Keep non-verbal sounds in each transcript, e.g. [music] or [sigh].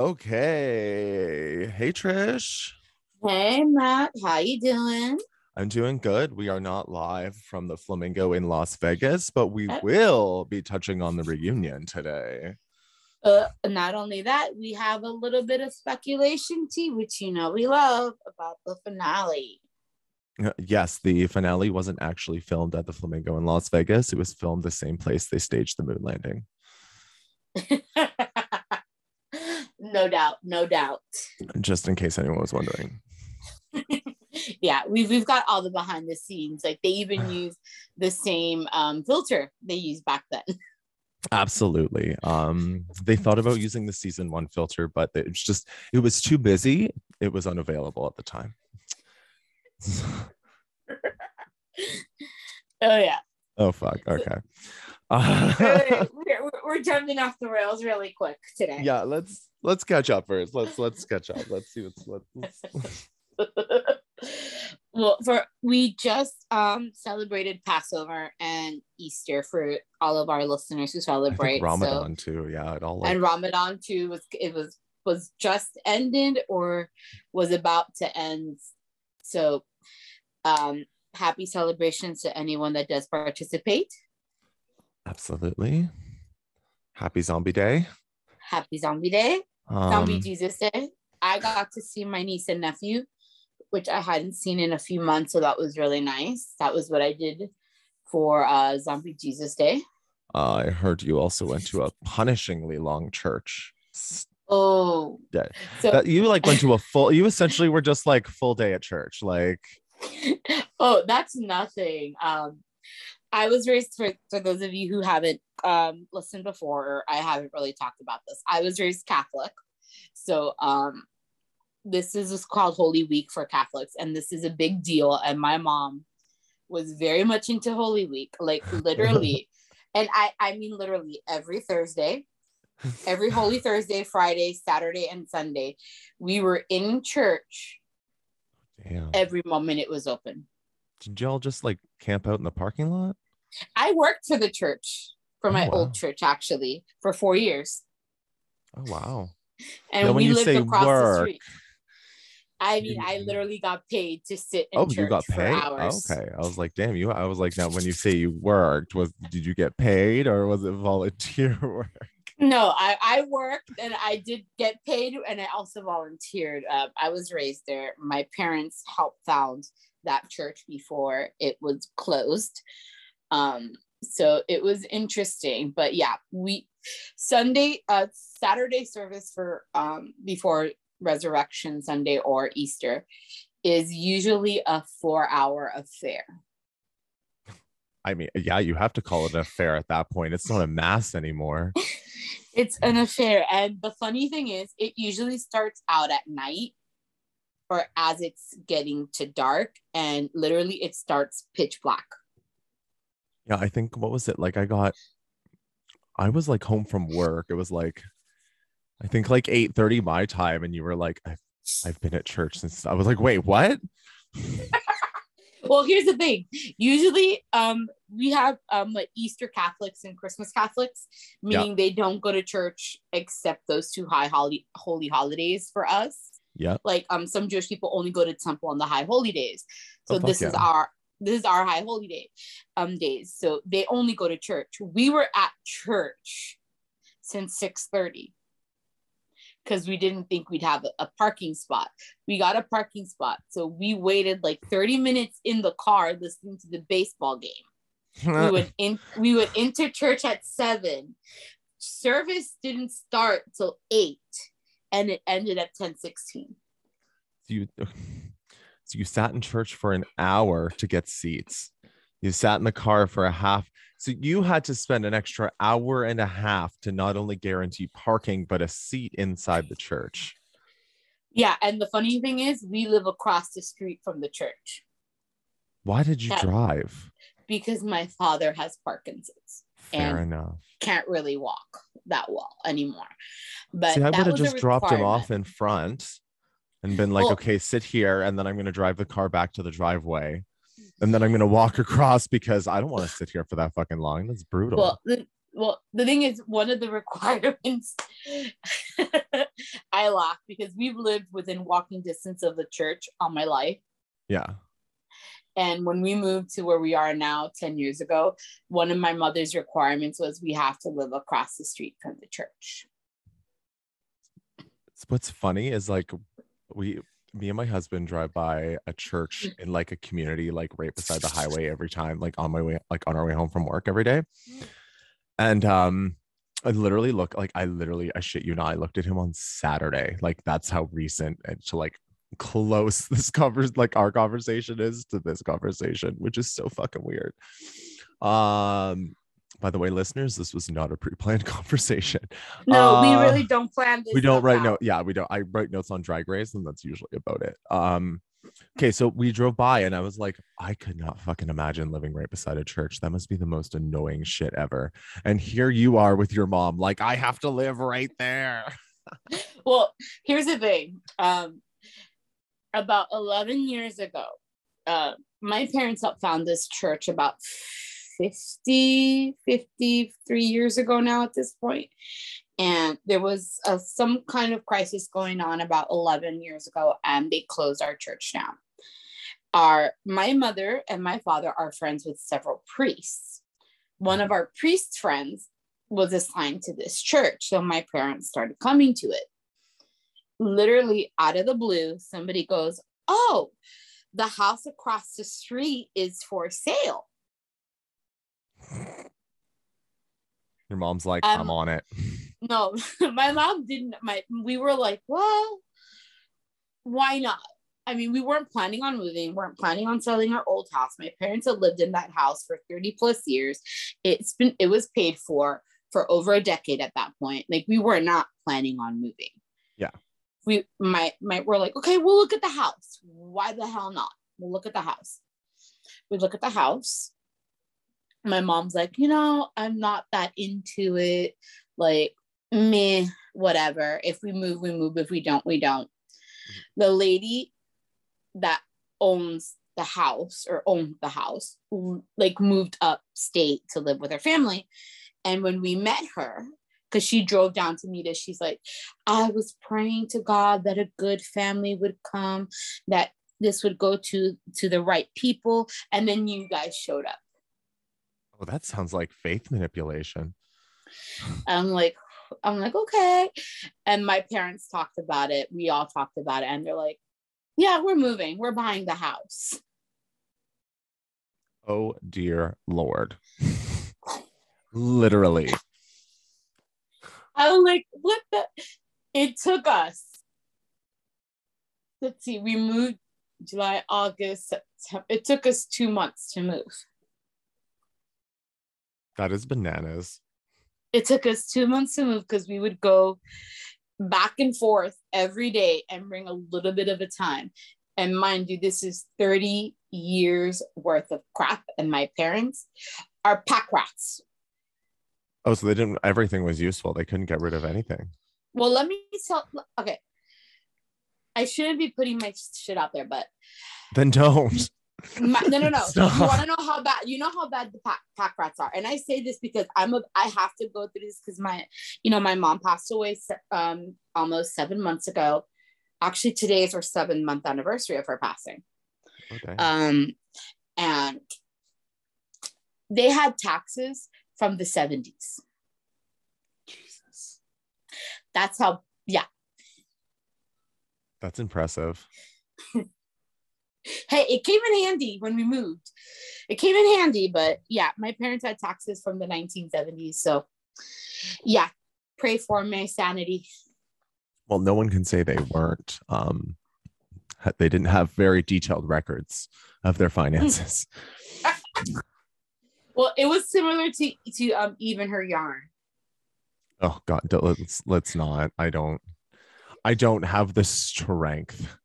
Okay. Hey Trish. Hey Matt, how you doing? I'm doing good. We are not live from the Flamingo in Las Vegas, but we will be touching on the reunion today. Uh, not only that, we have a little bit of speculation tea, which you know we love about the finale. Uh, Yes, the finale wasn't actually filmed at the Flamingo in Las Vegas. It was filmed the same place they staged the moon landing. [laughs] no doubt, no doubt. Just in case anyone was wondering. [laughs] yeah, we've we've got all the behind the scenes. Like they even [sighs] use the same um, filter they used back then. [laughs] Absolutely. Um, they thought about using the season one filter, but it's just it was too busy. It was unavailable at the time. [laughs] Oh yeah, oh fuck. Okay. we're, we're, we're jumping off the rails really quick today. yeah let's let's catch up first. Let's let's catch up. Let's see what's what let's, [laughs] well for we just um celebrated passover and easter for all of our listeners who celebrate ramadan too. Yeah it all like, and ramadan too was it was was just ended or was about to end. So um happy celebrations to anyone that does participate. Absolutely. Happy zombie day. Happy zombie day zombie um, jesus day. I got to see my niece and nephew which i hadn't seen in a few months so that was really nice. That was what i did for uh zombie jesus day. I heard you also went to a punishingly long church oh. Yeah. so that you like went to a full you essentially were just like full day at church like [laughs] oh that's nothing. Um i was raised for for those of you who haven't um listened before or i haven't really talked about this i was raised catholic. So um this is called holy week for catholics and this is a big deal and my mom was very much into holy week like [laughs] literally. And i i mean literally every thursday every holy [laughs] thursday friday saturday and sunday we were in church damn. every moment it was open did y'all just like camp out in the parking lot I worked for the church for my Oh, wow. old church actually for four years, oh wow and Now, when we you lived say across the work, street. I mean, I literally got paid to sit in oh church you got for paid hours. okay i was like damn you i was like now when you say you worked was did you get paid or was it volunteer [laughs] work No, I, I worked and I did get paid, and I also volunteered. Uh, I was raised there. My parents helped found that church before it was closed. Um, so it was interesting. But yeah, we Sunday, uh, Saturday service for um before Resurrection Sunday or Easter is usually a four-hour affair. i mean yeah you have to call it an affair at that point it's not a mass anymore [laughs] It's an affair. And the funny thing is, it usually starts out at night or as it's getting to dark, and literally it starts pitch black. yeah i think what was it like i got i was like home from work it was like i think like 8 30 my time and you were like i've i've been at church since i was like wait what [laughs] Well, here's the thing. Usually, um, we have um like Easter Catholics and Christmas Catholics, Yeah. meaning they don't go to church except those two high holy holy holidays for us. Yeah like um some Jewish people only go to temple on the high holy days. So Oh, this is our this is our high holy day um days. So they only go to church. We were at church since 6:30 because we didn't think we'd have a, a parking spot. We got a parking spot. So we waited like 30 minutes in the car listening to the baseball game. We [laughs] would in we would enter church at seven. Service didn't start till eight and it ended at 10 16. So you [laughs] so you sat in church for an hour to get seats. You sat in the car for a half so you had to spend an extra hour and a half to not only guarantee parking but a seat inside the church. Yeah, and the funny thing is, we live across the street from the church. Why did you Yeah. drive? Because my father has Parkinson's, fair And- enough. can't really walk that well anymore. But see i would have just dropped him off in front and been like Well- okay sit here and then i'm going to drive the car back to the driveway mm-hmm. and then i'm going to walk [laughs] across because i don't want to sit here for that fucking long that's brutal Well, the, well, the thing is, one of the [laughs] requirements [laughs] I laugh because we've lived within walking distance of the church all my life. Yeah. And when we moved to where we are now 10 years ago, one of my mother's requirements was we have to live across the street from the church. What's funny is like we me and my husband drive by a church Mm. in like a community like right beside the highway every time like on my way like on our way home from work every day Mm. and um i literally look like i literally i shit you not i looked at him on saturday like that's how recent and to like close [laughs] this covers like our conversation is to this conversation which is so fucking weird um by the way listeners this was not a pre-planned [laughs] conversation No, we Uh, really don't plan this. we don't write notes. yeah we don't i write notes on drag race and that's usually about it um okay so we drove by and i was like i could not fucking imagine living right beside a church that must be the most annoying shit ever and here you are with your mom like i have to live right there [laughs] Well, here's the thing. Um, about 11 years ago, uh, my parents helped found this church about 50, 53 years ago now at this point. And there was uh, some kind of crisis going on about 11 years ago, and they closed our church down. Our my mother and my father are friends with several priests. One of our priest friends was assigned to this church, so my parents started coming to it literally out of the blue, somebody goes, Oh, the house across the street is for sale. your mom's like Um, i'm on it [laughs] No, [laughs] my mom didn't. My we were like, well, why not? I mean, we weren't planning on moving, weren't planning on selling our old house. My parents had lived in that house for 30 plus years. It's been it was paid for for over a decade at that point. Like we were not planning on moving. Yeah. We might might we're like, okay, we'll look at the house. Why the hell not? We'll look at the house. We look at the house. My mom's like, you know, I'm not that into it. Like, meh, whatever. If we move, we move. If we don't, we don't. The lady that owns the house or owned the house, like moved upstate to live with her family. And when we met her, because she drove down to meet us, she's like, I was praying to God that a good family would come, that this would go to to the right people, and then you guys showed up. oh that sounds like faith manipulation I'm like, I'm like, okay. And my parents talked about it. We all talked about it. And they're like, yeah, we're moving. We're buying the house. oh dear lord [laughs] literally I was like, what the? It took us, let's see, we moved July, August, September. It took us two months to move. that is bananas It took us two months to move because we would go back and forth every day and bring a little bit of a time. And mind you, this is 30 years worth of crap. And my parents are pack rats. Oh so they didn't everything was useful they couldn't get rid of anything Well, let me tell, okay. I shouldn't be putting my shit out there, but then don't [laughs] my, no, no, no. [laughs] Stop. You want to know how bad? You know how bad the pack, pack rats are, and I say this because I'm a. I have to go through this because my, you know, my mom passed away um almost seven months ago. Actually, today is our seven month anniversary of her passing. okay Um, and they had taxes from the 70s. jesus That's how. Yeah. that's impressive [laughs] Hey, it came in handy when we moved. It came in handy, but yeah, my parents had taxes from the 1970s. So, yeah, pray for my sanity. well no one can say they weren't um they didn't have very detailed records of their finances [laughs] Well, it was similar to to um even her yarn. oh god let's let's not. I don't i don't have the strength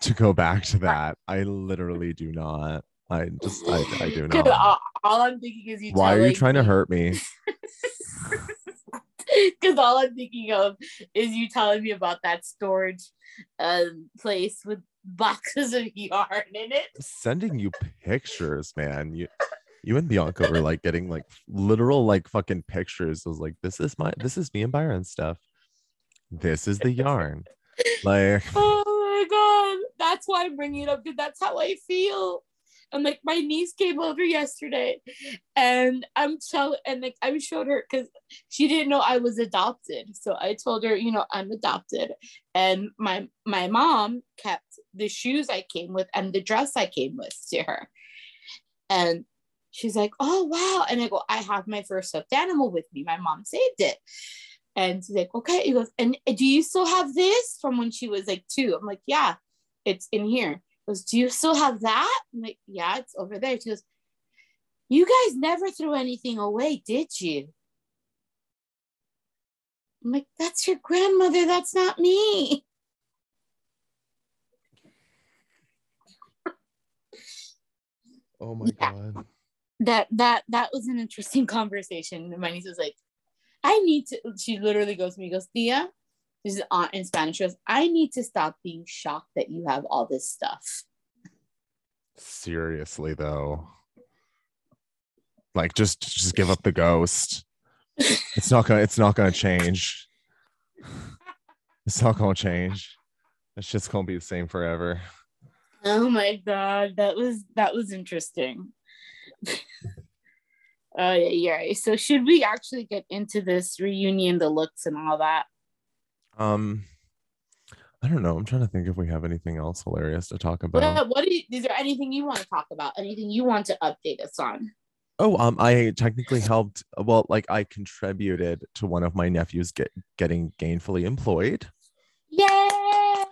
to go back to that. I literally do not. I just i, I do not. All, all I'm thinking is you. why are you telling trying to hurt me? [laughs] Because all I'm thinking of is you telling me about that storage um, place with boxes of yarn in it. I'm sending you pictures man. You you and bianca were like getting like literal like fucking pictures I was like this is my this is me and byron stuff this is the yarn. Like, [laughs] oh my god, that's why I'm bringing it up because that's how I feel. And like my niece came over yesterday, and I'm telling, and like I showed her because she didn't know I was adopted. So I told her, you know, I'm adopted, and my my mom kept the shoes I came with and the dress I came with to her, and she's like, oh wow, and I go, I have my first stuffed animal with me. My mom saved it. And she's like, okay. He goes, and do you still have this from when she was like two? I'm like, yeah, it's in here He goes, Do you still have that? I'm like, Yeah, it's over there. She goes, You guys never threw anything away, did you? I'm like, That's your grandmother. That's not me. oh my Yeah. god. That that that was an interesting [laughs] conversation. My niece was like, I need to, she literally goes to me, goes, Tía, this is aunt in Spanish. She goes, I need to stop being shocked that you have all this stuff. Seriously though. Like just just give up the ghost. It's not gonna it's not gonna change. It's not gonna change. It's just gonna be the same forever. Oh my god, that was that was interesting. [laughs] Oh yeah, yeah. right. So should we actually get into this reunion, the looks and all that? Um I don't know. I'm trying to think if we have anything else hilarious to talk about. What, what do you, is there anything you want to talk about? Anything you want to update us on? Oh, um, I technically helped. Well, like I contributed to one of my nephews get getting gainfully employed, Yay!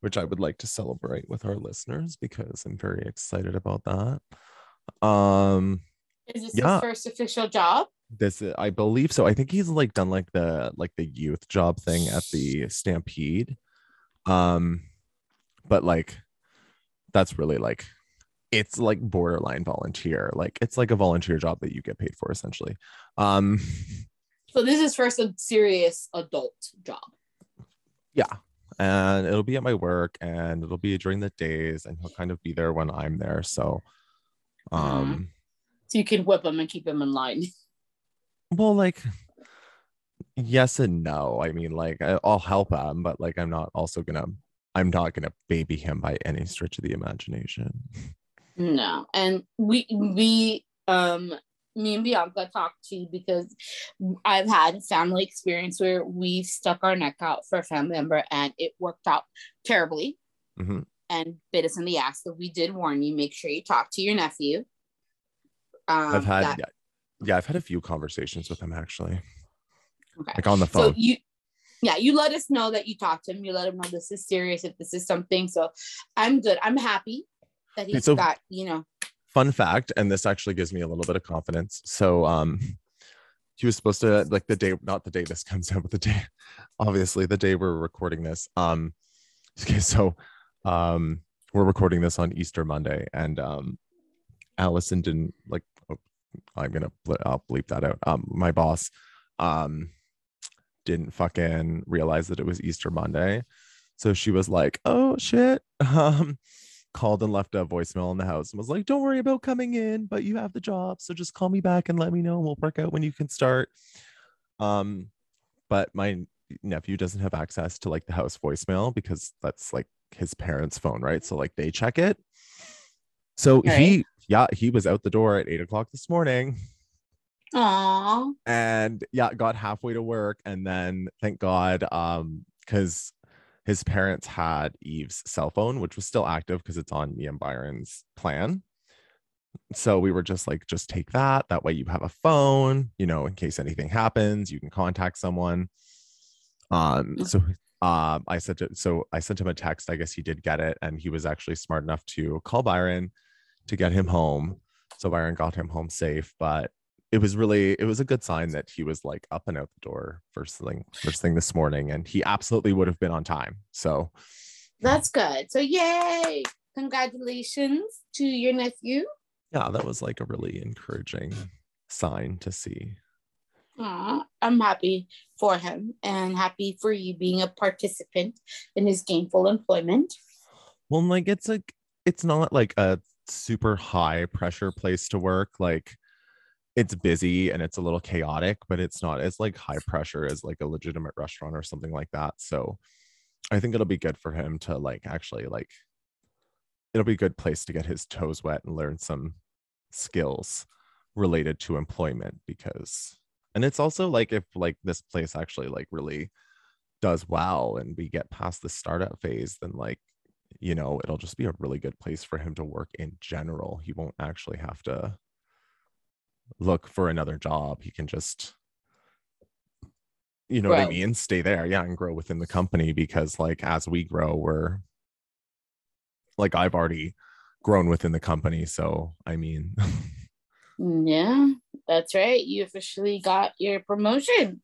which I would like to celebrate with our listeners because I'm very excited about that. Um, Is this Yeah. his first official job? this I believe so. I think he's like done like the like the youth job thing at the Stampede. Um, but like that's really like it's like borderline volunteer. Like it's like a volunteer job that you get paid for essentially. Um, So this is first a serious adult job. yeah and it'll be at my work and it'll be during the days and he'll kind of be there when i'm there so um So you can whip him and keep him in line. [laughs] well like yes and no. I mean like i'll help him but like i'm not also gonna i'm not gonna baby him by any stretch of the imagination. No, and we we um me and Bianca talked to because I've had family experience where we've stuck our neck out for a family member and it worked out terribly. Mhm. And bit us in the ass. So we did warn you. Make sure you talk to your nephew. Um, i've had that- yeah, yeah i've had a few conversations with him actually okay. like on the phone. So you, yeah, you let us know that you talked to him. You let him know this is serious. If this is something, so I'm good. I'm happy that he's So- got you know. fun fact and this actually gives me a little bit of confidence so um he was supposed to like the day not the day this comes out but the day [laughs] obviously the day we're recording this um [laughs] okay so um we're recording this on easter monday and um allison didn't like oh, i'm gonna i'll bleep that out um my boss um didn't fucking realize that it was easter monday so she was like oh shit [laughs] um called and left a voicemail in the house and was like, Don't worry about coming in, but you have the job. So just call me back and let me know and we'll work out when you can start. Um, but my nephew doesn't have access to like the house voicemail because that's like his parents' phone, right? So like they check it. So he yeah, he was out the door at eight o'clock this morning. Aw. and yeah got halfway to work. And then thank god um because his parents had eve's cell phone which was still active because it's on me and byron's plan. So we were just like just take that. That way you have a phone you know in case anything happens you can contact someone. Um so um i sent it so i sent him a text i guess he did get it and he was actually smart enough to call byron to get him home so byron got him home safe but it was really it was a good sign that he was like up and out the door first thing first thing this morning and he absolutely would have been on time so That's good. So yay! Congratulations to your nephew. yeah that was like a really encouraging sign to see Aw, I'm happy for him and happy for you being a participant in his gainful employment. well like it's like it's not like a super high pressure place to work like it's busy and it's a little chaotic, but it's not as like high pressure as like a legitimate restaurant or something like that. So I think it'll be good for him to like actually like it'll be a good place to get his toes wet and learn some skills related to employment because and it's also like if like this place actually like really does well and we get past the startup phase then like you know it'll just be a really good place for him to work in general. He won't actually have to look for another job. He can just you know what i mean? Stay there yeah and grow within the company because like as we grow we're like i've already grown within the company. So i mean [laughs] Yeah, that's right. You officially got your promotion.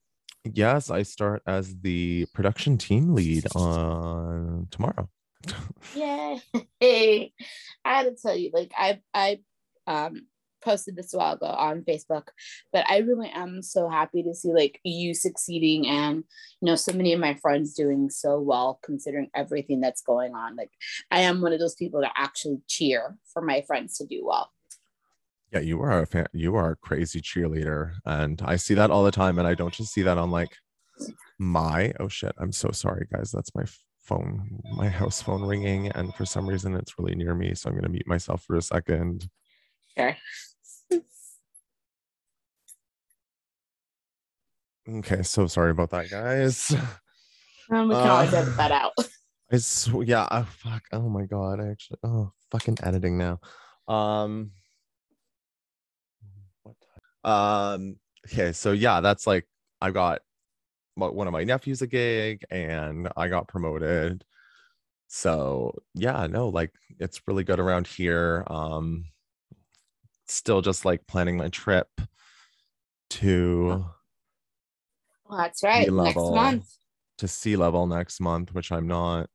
yes i start as the production team lead on tomorrow Yay. [laughs] I had to tell you, like I I um posted this a while ago on Facebook, but I really am so happy to see like you succeeding and you know so many of my friends doing so well considering everything that's going on. Like I am one of those people that actually cheer for my friends to do well. Yeah, you are a fan, you are a crazy cheerleader, and I see that all the time. And I don't just see that on like my oh shit, I'm so sorry, guys. That's my phone, my house phone ringing, and for some reason it's really near me, so I'm gonna mute myself for a second. Sure. Okay, so sorry about that, guys. Um, we can always Uh, edit that out. [laughs] I sw- yeah, oh, fuck. Oh my god, I actually oh fucking editing now. Um? Um okay, so yeah, that's like I got one of my nephews a gig and I got promoted. So yeah, no, like it's really good around here. Um still just like planning my trip to Well, that's right. Next level. month. to sea level next month, which I'm not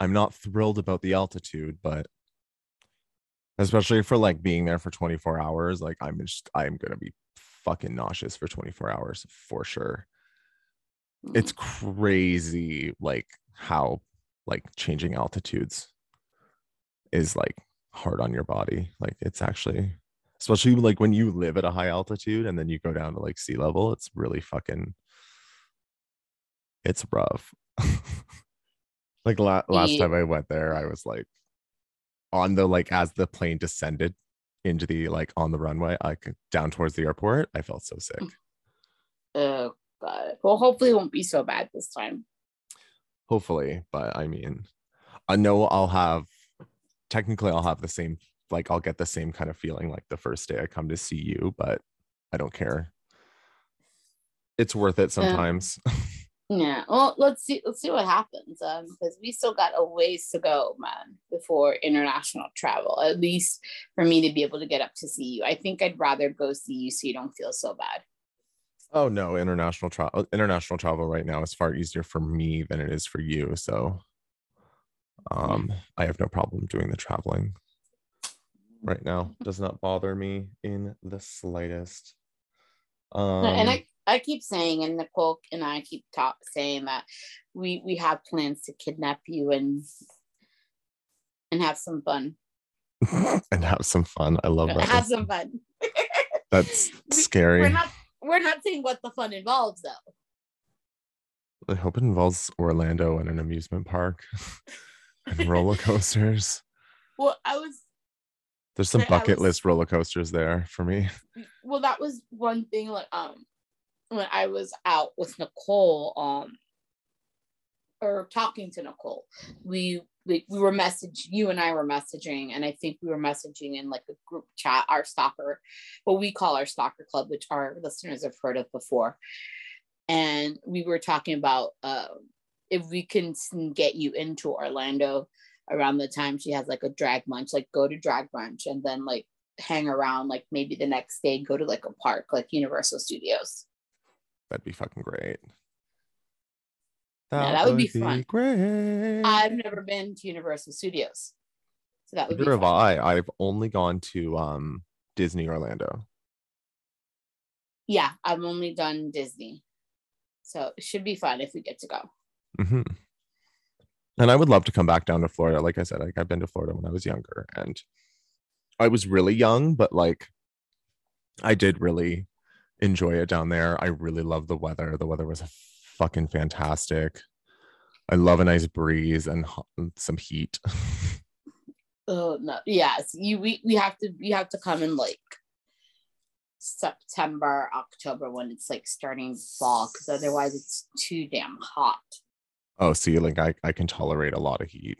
I'm not thrilled about the altitude, but especially for like being there for 24 hours, like I'm just I'm gonna be fucking nauseous for 24 hours for sure. Mm-hmm. It's crazy like how like changing altitudes is like hard on your body. Like it's actually especially like when you live at a high altitude and then you go down to like sea level, it's really fucking it's rough. [laughs] like la- last Yeah. time I went there, I was like on the like as the plane descended into the like on the runway, like down towards the airport, I felt so sick. Mm. Oh god. Well, hopefully it won't be so bad this time. Hopefully, but I mean, I know I'll have technically I'll have the same like I'll get the same kind of feeling like the first day I come to see you, but I don't care. It's worth it sometimes. [laughs] Yeah. Well, let's see. Let's see what happens. Um, because we still got a ways to go, man, before international travel. At least for me to be able to get up to see you. I think I'd rather go see you so you don't feel so bad. Oh no, international travel international travel right now is far easier for me than it is for you. So um I have no problem doing the traveling right now. Does not bother me in the slightest. Um and I, I keep saying, and Nicole and I keep talk saying that we we have plans to kidnap you and and have some fun. [laughs] and have some fun. I love that. Have some fun. [laughs] That's [laughs] scary. We're not we're not saying what the fun involves though. I hope it involves Orlando and an amusement park and roller coasters. Well, I was There's some bucket was- list roller coasters there for me. well that was one thing like um when i was out with nicole um or talking to nicole we we, we were messaging you and i were messaging and i think we were messaging in like a group chat our stalker what we call our stalker club which our listeners have heard of before. And we were talking about uh, if we can get you into orlando around the time she has like a drag munch like go to drag brunch and then like hang around like maybe the next day go to like a park like universal studios That'd be fucking great. Yeah, that would be fun. Great. i've never been to universal studios so that would be Neither have fun. I. I've only gone to um Disney Orlando. yeah i've only done disney so it should be fun if we get to go hmm And I would love to come back down to Florida. Like I said, like I've been to Florida when I was younger, and I was really young, but like I did really enjoy it down there. I really love the weather. The weather was fucking fantastic. I love a nice breeze and some heat. [laughs] Oh no, yes, you we, we have to you have to come in like September, October when it's like starting fall because otherwise it's too damn hot. oh, see, like I, I can tolerate a lot of heat.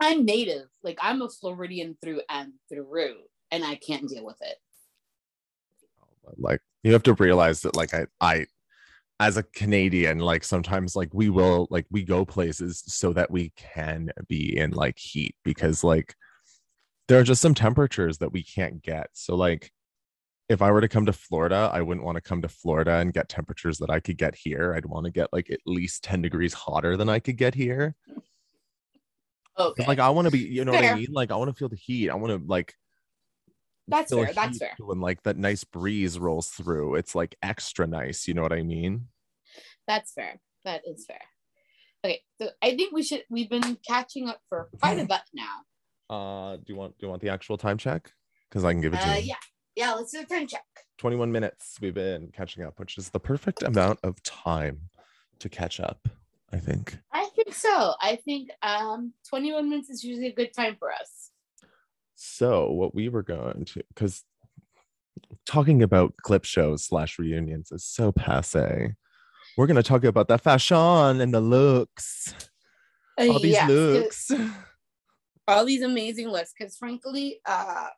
I'm native, like I'm a Floridian through and through, and I can't deal with it. Like you have to realize that like I I as a Canadian, like sometimes like we will like we go places so that we can be in like heat because like there are just some temperatures that we can't get. So like if I were to come to Florida, I wouldn't want to come to Florida and get temperatures that I could get here. I'd want to get like at least 10 degrees hotter than I could get here Okay, Like I want to be, you know what I mean? Like I want to feel the heat. I want to like That's fair, that's fair. When like that nice breeze rolls through, it's like extra nice. You know what I mean? that's fair. That is fair. Okay, so I think we should. We've been catching up for quite a [clears throat] bit now. Uh, do you want do you want the actual time check? Because I can give it to Uh, you. yeah, yeah. Let's do a time check. 21 minutes we've been catching up, which is the perfect amount of time to catch up, I think. I think so. I think um 21 minutes is usually a good time for us. So what we were going to because talking about clip shows slash reunions is so passe. We're gonna talk about the fashion and the looks. Uh, All these yes, 'cause- looks. [laughs] all these amazing looks because frankly uh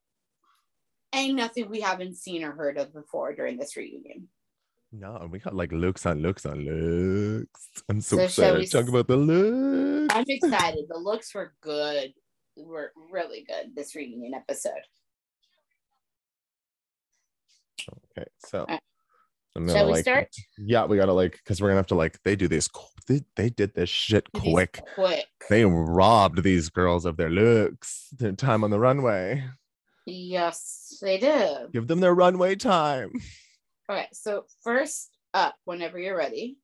ain't nothing we haven't seen or heard of before during this reunion No, and we got like looks on looks on looks. I'm so, So excited we talk about the looks. i'm excited the looks were good were really good this reunion episode Okay, so Alright. I'm gonna we like start yeah, we gotta like because we're gonna have to like they do this they, they did this shit quick. quick They robbed these girls of their looks, their time on the runway. yes they did Give them their runway time. okay so first up whenever you're ready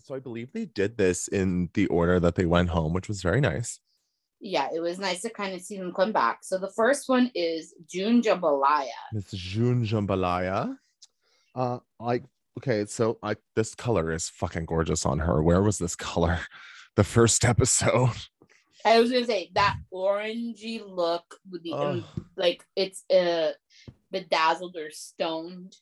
So I believe they did this in the order that they went home, which was very nice. Yeah it was nice to kind of see them come back so the first one is june jambalaya Miss June Jambalaya. Uh, I okay. So I this color is fucking gorgeous on her. Where was this color? [laughs] The first episode. [laughs] i was gonna say that orangey look with the um, like it's a bedazzled or stoned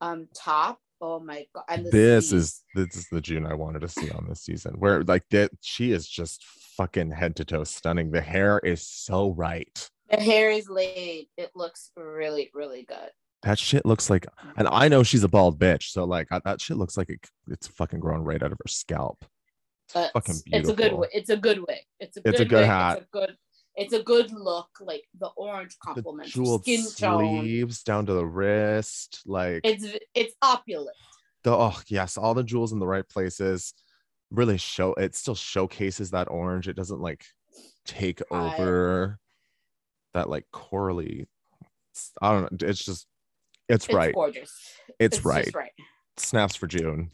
um top. Oh my god! This sleeves. is this is the June I wanted to see on this season. Where like that she is just fucking head to toe stunning. The hair is so right. the hair is laid. It looks really really good. That shit looks like, and I know she's a bald bitch, so like I, that shit looks like it, it's fucking grown right out of her scalp. But fucking beautiful. it's a good. It's a good wig. It's a good, It's a good wig. hat. It's a good. It's a good look. Like the orange The complements her jeweled skin tone. sleeves down to the wrist, like It's it's opulent. the oh yes, all the jewels in the right places. Really show it still showcases that orange. It doesn't like take I- over that like corally. I don't know. It's just it's, It's right. gorgeous. It's, just right. right. Snaps for June.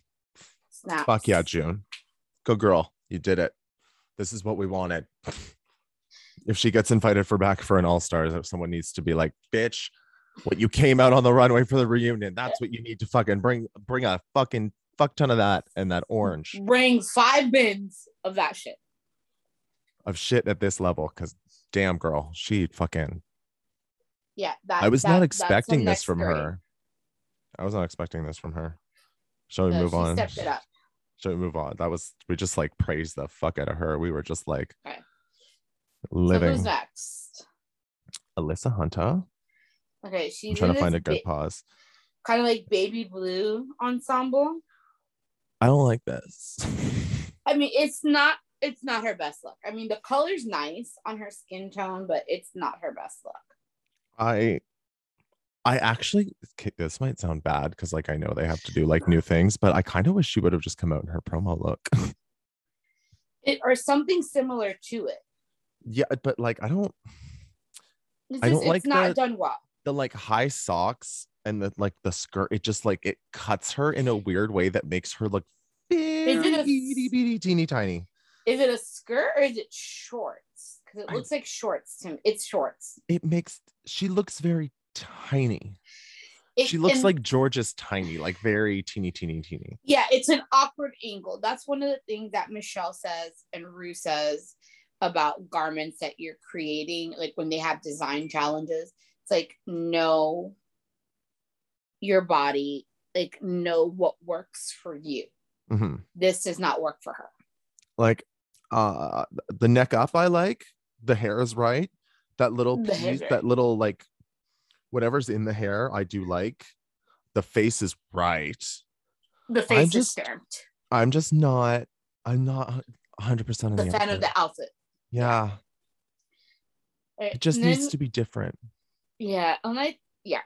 Snaps. Fuck yeah, June. Go girl. You did it. This is what we wanted. [laughs] if she gets invited for back for an all-stars, if someone needs to be like, bitch, what you came out on the runway for the reunion, that's what you need to fucking bring bring a fucking fuck ton of that and that orange Bring five bins of that shit. of shit at this level. Cause damn girl, she fucking Yeah, that. I was that- not expecting this from grade. her. I was not expecting this from her. Shall we So move she on? stepped it up. Shall we move on? That was we just like praised the fuck out of her. We were just like Okay. So living. who's next? Alyssa Hunter. Okay, she's I'm trying to find a good ba- pause. kind of like baby blue ensemble. I don't like this. I mean, it's not it's not her best look. I mean, the color's nice on her skin tone, but it's not her best look. I I actually this might sound bad because like I know they have to do like new things, but I kind of wish she would have just come out in her promo look. [laughs] It or something similar to it. Yeah, but like I don't It's, I don't like it's not the- done well. the like high socks and the like the skirt, it just like it cuts her in a weird way that makes her look very itty bitty teeny tiny. Is it a skirt or is it shorts? Because it I- looks like shorts to me. It's shorts. It makes she looks very tiny. It- she looks and- like Jorgeous tiny, like very teeny, teeny, teeny. yeah, it's an awkward angle. That's one of the things that Michelle says and Rue says about garments that you're creating, like when they have design challenges. It's like know your body, like know what works for you. hmm This does not work for her. Like uh the neck up, I like. The hair is right. That little piece, right. that little like whatever's in the hair, I do like. The face is right. The face just- is stamped. I'm just not. I'm not 100 percent on The the, fan of the outfit. Yeah, it just And needs then- to be different. Yeah, and I yeah.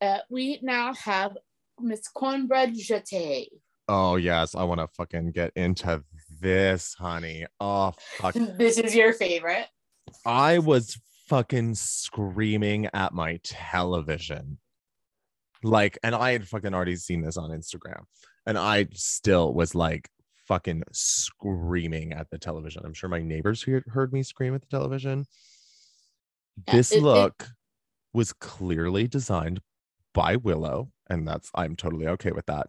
Uh, we now have Miss Kornbread Jeté. Oh yes, I want to fucking get into this, honey. Oh fuck. [laughs] This is your favorite. I was fucking screaming at my television. Like, and I had fucking already seen this on Instagram, and I still was like fucking screaming at the television. I'm sure my neighbors heard, heard me scream at the television. Yeah, This it- it- look was clearly designed by Willow, and that's I'm totally okay with that.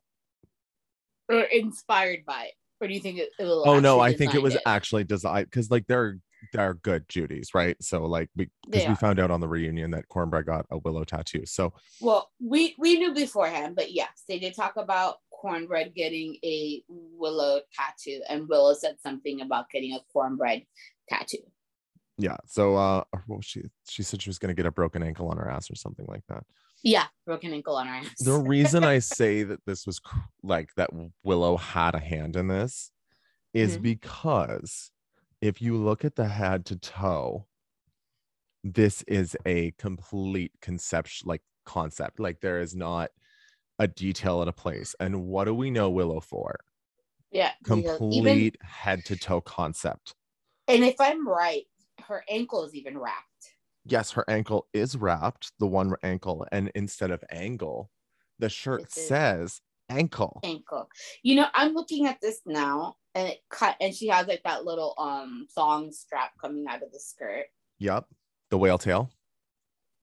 Or inspired by it. Or do you think it, it Oh no, I think it was actually designed because like they're they're good Judy's, right? So like because we found out on the reunion that Kornbread got a willow tattoo. So Well, we we knew beforehand, but yes, they did talk about Kornbread getting a willow tattoo, and Willow said something about getting a cornbread tattoo. yeah, so uh well, she she said she was gonna get a broken ankle on her ass or something like that. Yeah, broken ankle on her ass. The reason I [laughs] say that this was like that Willow had a hand in this is Mhm. because if you look at the head to toe, this is a complete conception like concept. Like there is not a detail at a place. And what do we know Willow for? yeah, Complete even head to toe concept. and if I'm right, her ankle is even wrapped. Yes, her ankle is wrapped, the one ankle, and instead of angle, the shirt This says ankle. ankle. You know, I'm looking at this now, and it cut, and she has like that little um thong strap coming out of the skirt. Yep. The whale tail.